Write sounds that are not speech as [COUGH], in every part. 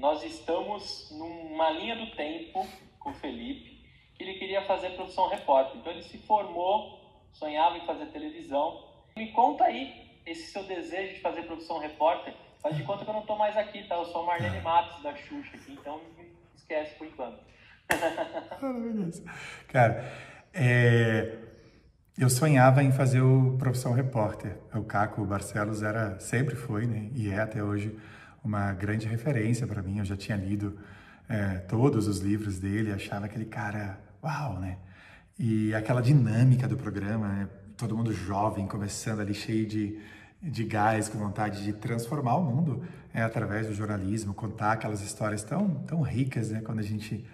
nós estamos numa linha do tempo com o Felipe, que ele queria fazer profissão repórter. Então ele se formou, sonhava em fazer televisão. Me conta aí esse seu desejo de fazer profissão repórter. Faz de conta que eu não estou mais aqui, tá? Eu sou a Marlene Matos da Xuxa aqui, então esquece por enquanto. [LAUGHS] Cara, é, eu sonhava em fazer o profissão repórter. O Caco Barcelos era, sempre foi, né? E é até hoje uma grande referência para mim. Eu já tinha lido é, todos os livros dele, achava aquele cara, uau, né? E aquela dinâmica do programa, né? todo mundo jovem, começando ali cheio de, de gás, com vontade de transformar o mundo é, através do jornalismo, contar aquelas histórias tão, tão ricas, né? Quando a gente,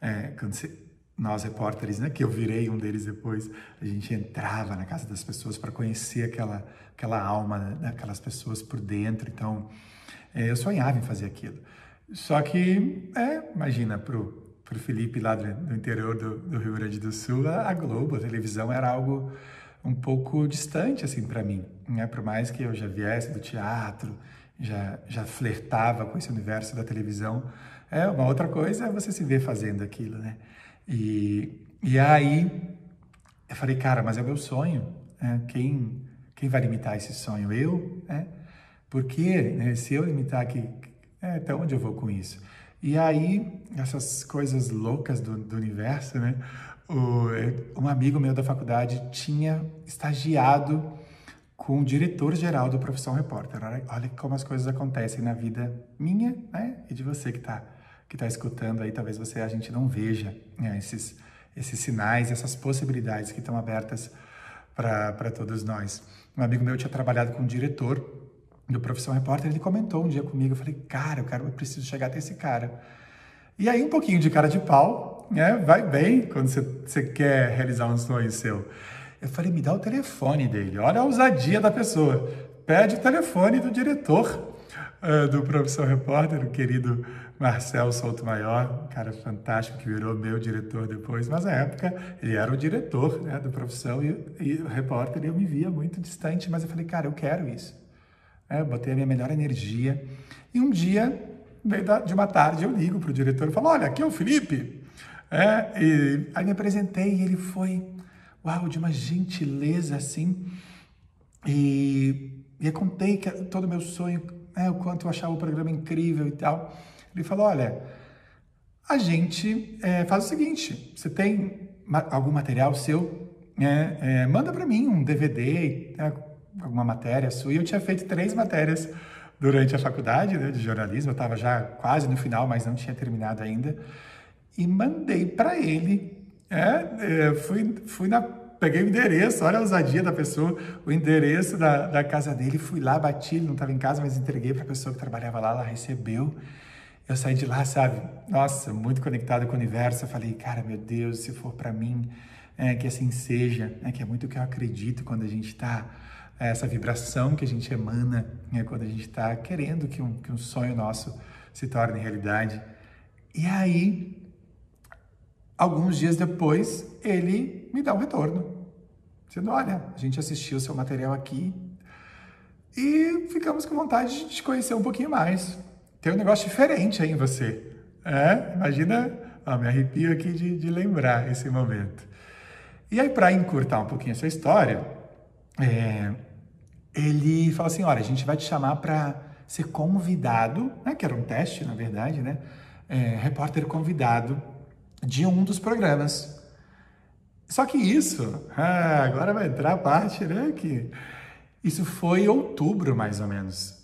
é, quando se, nós repórteres, né, que eu virei um deles depois, a gente entrava na casa das pessoas para conhecer aquela, aquela alma daquelas pessoas por dentro. Então, é, eu sonhava em fazer aquilo. Só que, é, imagina, pro pro Felipe lá do, do interior do, do, Rio Grande do Sul, a, a Globo, a televisão era algo um pouco distante assim para mim, né? Por mais que eu já viesse do teatro, já já flertava com esse universo da televisão, é uma outra coisa é você se ver fazendo aquilo, né? E e aí eu falei, cara, mas é o meu sonho, né? quem quem vai limitar esse sonho? Eu, né? Porque né, se eu limitar aqui, é, até onde eu vou com isso? E aí, essas coisas loucas do, do universo, né? O, um amigo meu da faculdade tinha estagiado com o diretor-geral do Profissão Repórter. Olha, olha, como as coisas acontecem na vida minha né? e de você que está que tá escutando aí. Talvez você, a gente não veja né? esses, esses sinais, essas possibilidades que estão abertas para todos nós. Um amigo meu tinha trabalhado com um diretor do Profissão Repórter, ele comentou um dia comigo, eu falei, cara, eu, quero, eu preciso chegar até esse cara. E aí um pouquinho de cara de pau, né, vai bem quando você, você quer realizar um sonho seu. Eu falei, me dá o telefone dele, olha a ousadia da pessoa. Pede o telefone do diretor do Profissão Repórter, o querido Marcel Souto Maior, um cara fantástico que virou meu diretor depois, mas na época ele era o diretor né, do Profissão e, e o repórter e eu me via muito distante, mas eu falei, cara, eu quero isso. É, eu botei a minha melhor energia. E um dia, de uma tarde, eu ligo para o diretor e falo: Olha, aqui é o Felipe. É, e aí me apresentei e ele foi, uau, de uma gentileza assim. E, e eu contei que todo o meu sonho, né, o quanto eu achava o programa incrível e tal. Ele falou: Olha, a gente é, faz o seguinte: você tem algum material seu? É, é, manda para mim um DVD, né, alguma matéria sua. E eu tinha feito três matérias durante a faculdade né, de jornalismo. Eu estava já quase no final, mas não tinha terminado ainda. E mandei para ele. É, é, fui, fui na, peguei o endereço, olha a ousadia da pessoa, o endereço da, da casa dele. Fui lá, bati, ele não estava em casa, mas entreguei para a pessoa que trabalhava lá. Ela recebeu. Eu saí de lá, sabe? Nossa, muito conectado com o universo. Eu falei, cara, meu Deus, se for para mim, é, que assim seja, é, que é muito o que eu acredito quando a gente está essa vibração que a gente emana né, quando a gente está querendo que um, que um sonho nosso se torne realidade. E aí, alguns dias depois, ele me dá um retorno, dizendo: Olha, a gente assistiu o seu material aqui e ficamos com vontade de te conhecer um pouquinho mais. Tem um negócio diferente aí em você. É? Imagina, ó, me arrepio aqui de, de lembrar esse momento. E aí, para encurtar um pouquinho essa história, é, ele fala assim, olha, a gente vai te chamar para ser convidado, né, que era um teste, na verdade, né, é, repórter convidado de um dos programas. Só que isso, [LAUGHS] ah, agora vai entrar a parte, né, que isso foi em outubro, mais ou menos.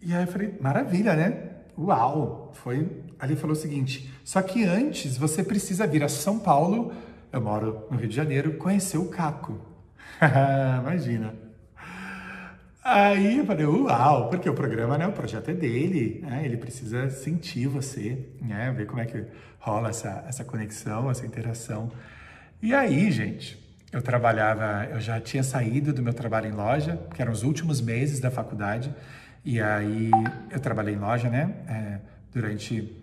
E aí eu falei, maravilha, né? Uau! Foi, ali falou o seguinte, só que antes você precisa vir a São Paulo, eu moro no Rio de Janeiro, conhecer o Caco. [LAUGHS] Imagina. Aí eu falei, uau, porque o programa, né, o projeto é dele, né, ele precisa sentir você, né, ver como é que rola essa, essa conexão, essa interação. E aí, gente, eu trabalhava, eu já tinha saído do meu trabalho em loja, que eram os últimos meses da faculdade, e aí eu trabalhei em loja, né, é, durante...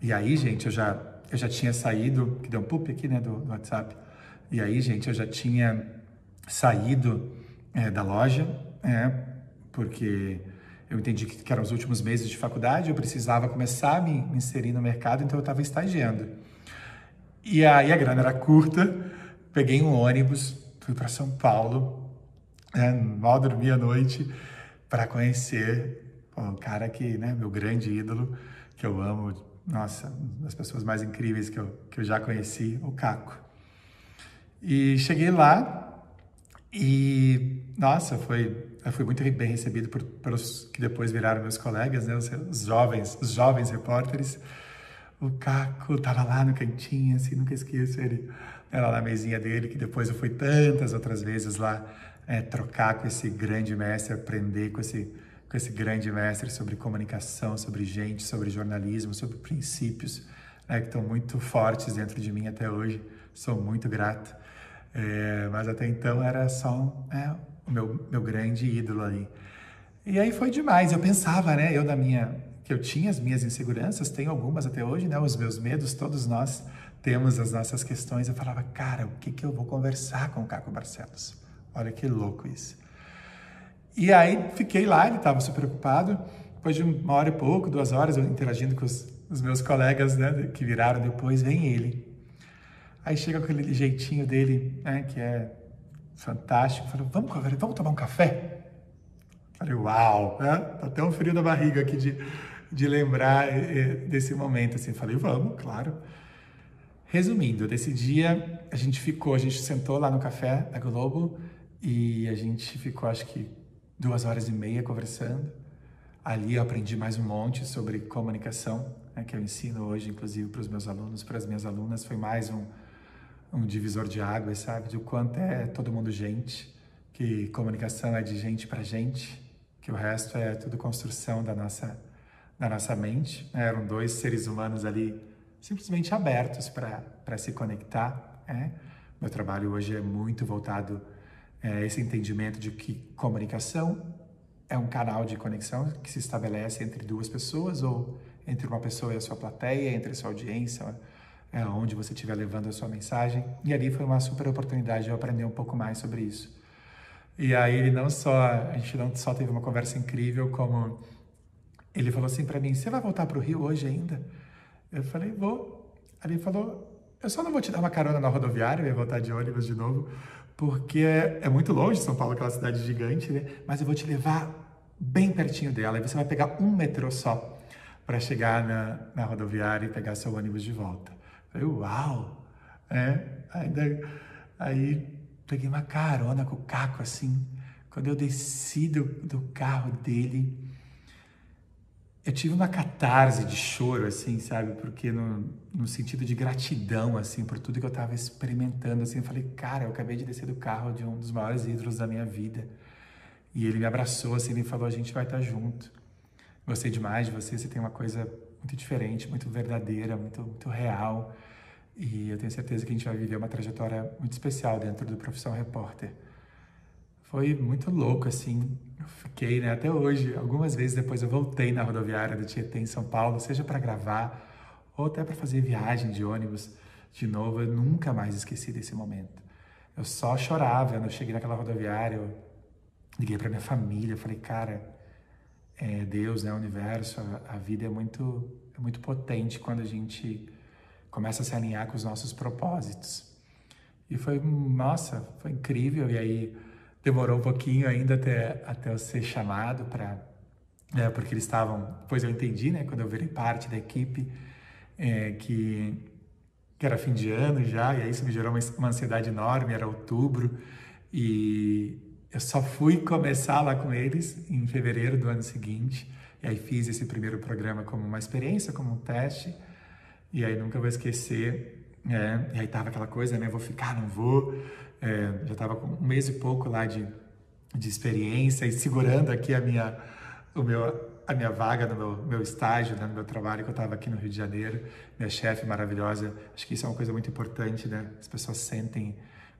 E aí, gente, eu já, eu já tinha saído, que deu um pup aqui, né, do, do WhatsApp, e aí, gente, eu já tinha saído é, da loja, é, porque eu entendi que, que eram os últimos meses de faculdade, eu precisava começar a me, me inserir no mercado, então eu estava estagiando. E aí a grana era curta, peguei um ônibus, fui para São Paulo, né, mal dormi à noite, para conhecer o um cara que, né, meu grande ídolo, que eu amo, nossa, das pessoas mais incríveis que eu, que eu já conheci, o Caco. E cheguei lá e, nossa, foi eu fui muito bem recebido por, pelos que depois viraram meus colegas, né, os, os jovens, os jovens repórteres. O Caco estava lá no cantinho, assim, nunca esqueço ele, era lá na mesinha dele, que depois eu fui tantas outras vezes lá é, trocar com esse grande mestre, aprender com esse, com esse grande mestre sobre comunicação, sobre gente, sobre jornalismo, sobre princípios, né, que estão muito fortes dentro de mim até hoje. Sou muito grato. É, mas até então era só é, o meu, meu grande ídolo ali. E aí foi demais. Eu pensava, né? Eu da minha que eu tinha as minhas inseguranças, tenho algumas até hoje, né? Os meus medos, todos nós temos as nossas questões. Eu falava, cara, o que que eu vou conversar com o Caco Barcelos? Olha que louco isso. E aí fiquei lá, ele estava super preocupado. Depois de uma hora e pouco, duas horas, eu interagindo com os, os meus colegas, né? Que viraram depois, vem ele. Aí chega aquele jeitinho dele, né? Que é fantástico. Falei, vamos, vamos tomar um café? Falei, uau, né? Tá até um frio na barriga aqui de, de lembrar eh, eh, desse momento. Assim, falei, vamos, claro. Resumindo, desse dia a gente ficou, a gente sentou lá no café da Globo e a gente ficou, acho que duas horas e meia conversando. Ali eu aprendi mais um monte sobre comunicação, né, que eu ensino hoje, inclusive, para os meus alunos, para as minhas alunas. Foi mais um, um divisor de águas, sabe? De o quanto é todo mundo gente, que comunicação é de gente para gente, que o resto é tudo construção da nossa, da nossa mente. Eram dois seres humanos ali simplesmente abertos para se conectar. Né? Meu trabalho hoje é muito voltado a é, esse entendimento de que comunicação é um canal de conexão que se estabelece entre duas pessoas ou entre uma pessoa e a sua plateia, entre a sua audiência, é, onde você estiver levando a sua mensagem. E ali foi uma super oportunidade de eu aprender um pouco mais sobre isso. E aí ele não só, a gente não só teve uma conversa incrível, como ele falou assim para mim, você vai voltar para o Rio hoje ainda? Eu falei, vou. Aí ele falou, eu só não vou te dar uma carona na rodoviária, eu ia voltar de ônibus de novo, porque é, muito longe São Paulo, aquela cidade gigante, né? Mas eu vou te levar bem pertinho dela, e você vai pegar um metrô só para chegar na, na rodoviária e pegar seu ônibus de volta. Falei, uau! É, ainda, aí peguei uma carona com o Caco, assim. Quando eu desci do, do carro dele, eu tive uma catarse de choro, assim, sabe? Porque no, no sentido de gratidão, assim, por tudo que eu estava experimentando, assim. Eu falei, cara, eu acabei de descer do carro de um dos maiores ídolos da minha vida. E ele me abraçou, assim, ele falou, a gente vai estar junto. Gostei demais de você, você tem uma coisa muito diferente, muito verdadeira, muito, muito real. E eu tenho certeza que a gente vai viver uma trajetória muito especial dentro do Profissão Repórter. Foi muito louco, assim. Eu fiquei, né, até hoje, algumas vezes depois eu voltei na rodoviária do Tietê em São Paulo, seja para gravar ou até para fazer viagem de ônibus de novo. Eu nunca mais esqueci desse momento. Eu só chorava quando eu cheguei naquela rodoviária. Eu liguei para minha família, falei, cara, é, Deus, né, o universo, a, a, vida é muito, é muito potente quando a gente começa a se alinhar com os nossos propósitos. E foi, nossa, foi incrível. E aí demorou um pouquinho ainda até, até eu ser chamado para. É, porque eles estavam. Depois eu entendi, né, quando eu virei parte da equipe, é, que, que era fim de ano já, e aí isso me gerou uma, uma ansiedade enorme. Era outubro, e eu só fui começar lá com eles em fevereiro do ano seguinte. E aí fiz esse primeiro programa como uma experiência, como um teste. E aí nunca vou esquecer. É, e aí tava aquela coisa, né? Vou ficar, não vou. É, já tava com um mês e pouco lá de, de experiência e segurando aqui a minha, o meu, a minha vaga no meu, meu estágio, né, no meu trabalho, que eu estava aqui no Rio de Janeiro. Minha chefe maravilhosa. Acho que isso é uma coisa muito importante, né? As pessoas sentem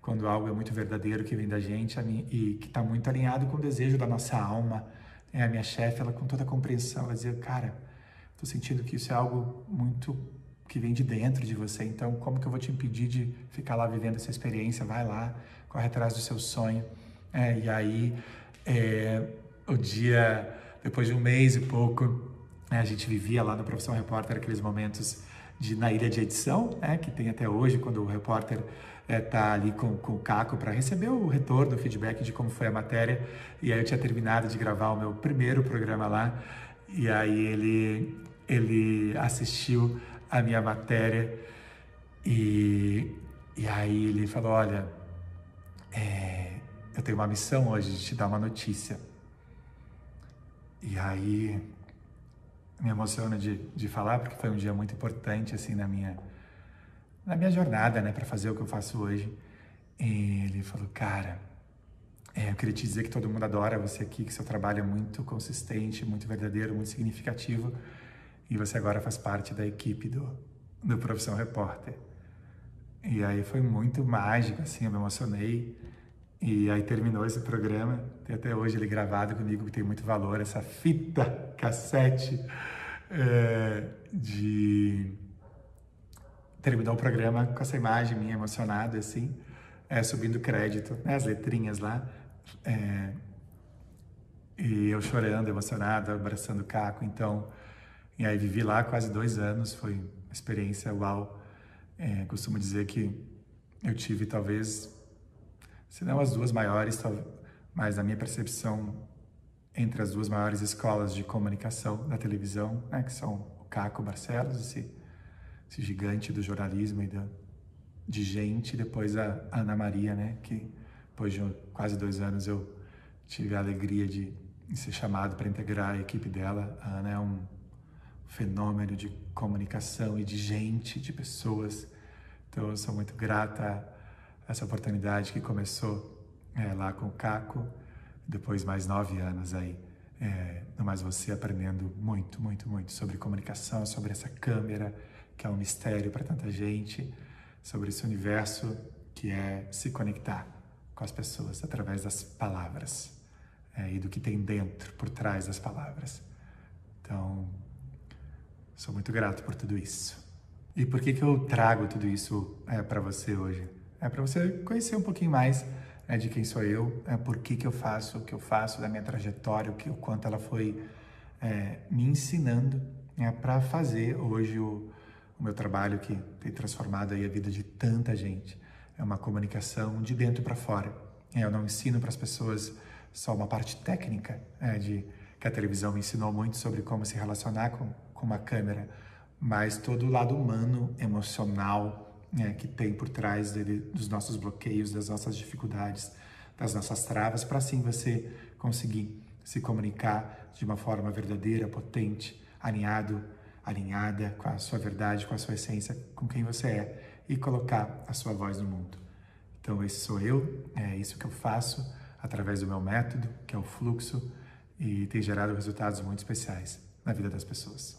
quando algo é muito verdadeiro que vem da gente e que está muito alinhado com o desejo da nossa alma. É, a minha chefe, ela com toda a compreensão, ela dizia, cara, estou sentindo que isso é algo muito que vem de dentro de você, então como que eu vou te impedir de ficar lá vivendo essa experiência? Vai lá, corre atrás do seu sonho. É, e aí, é, o dia depois de um mês e pouco, né, a gente vivia lá no Profissão Repórter aqueles momentos de, na ilha de edição, né, que tem até hoje, quando o repórter é, ali com, com o Caco para receber o retorno, o feedback de como foi a matéria. E aí eu tinha terminado de gravar o meu primeiro programa lá, e aí ele, ele assistiu a minha matéria e, e aí ele falou, olha, é, eu tenho uma missão hoje de te dar uma notícia. E aí me emociona de, de falar, porque foi um dia muito importante, assim, na minha, na minha jornada, né, para fazer o que eu faço hoje. E ele falou, cara, é, eu queria te dizer que todo mundo adora você aqui, que seu trabalho é muito consistente, muito verdadeiro, muito significativo, e você agora faz parte da equipe do, do Profissão Repórter. E aí foi muito mágico, assim, eu me emocionei. E aí terminou esse programa, tem até hoje ele gravado comigo, que tem muito valor, essa fita cassete é, de... Terminou o programa com essa imagem minha emocionada, assim, é, subindo crédito, né, as letrinhas lá. É, e eu chorando, emocionado, abraçando o Caco. Então, e aí vivi lá quase dois anos, foi uma experiência uau. É, costumo dizer que eu tive talvez se não as duas maiores, mas na minha percepção, entre as duas maiores escolas de comunicação da televisão, né, que são o Caco Barcelos, esse, esse gigante do jornalismo e da, de gente, depois a Ana Maria, né, que depois de quase dois anos eu tive a alegria de, ser chamado para integrar a equipe dela. A Ana é um fenômeno de comunicação e de gente, de pessoas. Então eu sou muito grata essa oportunidade que começou é, lá com o Caco, depois mais nove anos aí, é, mais você aprendendo muito, muito, muito sobre comunicação, sobre essa câmera que é um mistério para tanta gente, sobre esse universo que é se conectar com as pessoas através das palavras é, e do que tem dentro, por trás das palavras. Então, sou muito grato por tudo isso. E por que que eu trago tudo isso é, para você hoje? É para você conhecer um pouquinho mais né, de quem sou eu, é, por que, que eu faço o que eu faço, da minha trajetória, o, que, o quanto ela foi é, me ensinando né, para fazer hoje o, o, meu trabalho que tem transformado aí a vida de tanta gente. É uma comunicação de dentro para fora. É, eu não ensino para as pessoas só uma parte técnica é, de que a televisão me ensinou muito sobre como se relacionar com, com uma câmera, mas todo o lado humano, emocional, né, que tem por trás dele, dos nossos bloqueios, das nossas dificuldades, das nossas travas, para assim você conseguir se comunicar de uma forma verdadeira, potente, alinhado, alinhada com a sua verdade, com a sua essência, com quem você é e colocar a sua voz no mundo. Então esse sou eu, é isso que eu faço através do meu método, que é o fluxo, e tem gerado resultados muito especiais na vida das pessoas.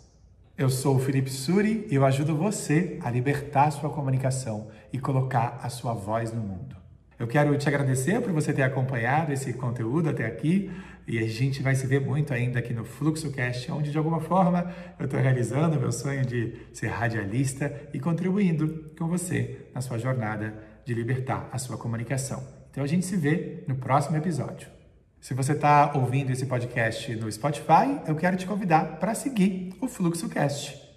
Eu sou o Felipe Suri e eu ajudo você a libertar a sua comunicação e colocar a sua voz no mundo. Eu quero te agradecer por você ter acompanhado esse conteúdo até aqui e a gente vai se ver muito ainda aqui no FluxoCast, onde de alguma forma eu estou realizando meu sonho de ser radialista e contribuindo com você na sua jornada de libertar a sua comunicação. Então a gente se vê no próximo episódio. Se você está ouvindo esse podcast no Spotify, eu quero te convidar para seguir o FluxoCast.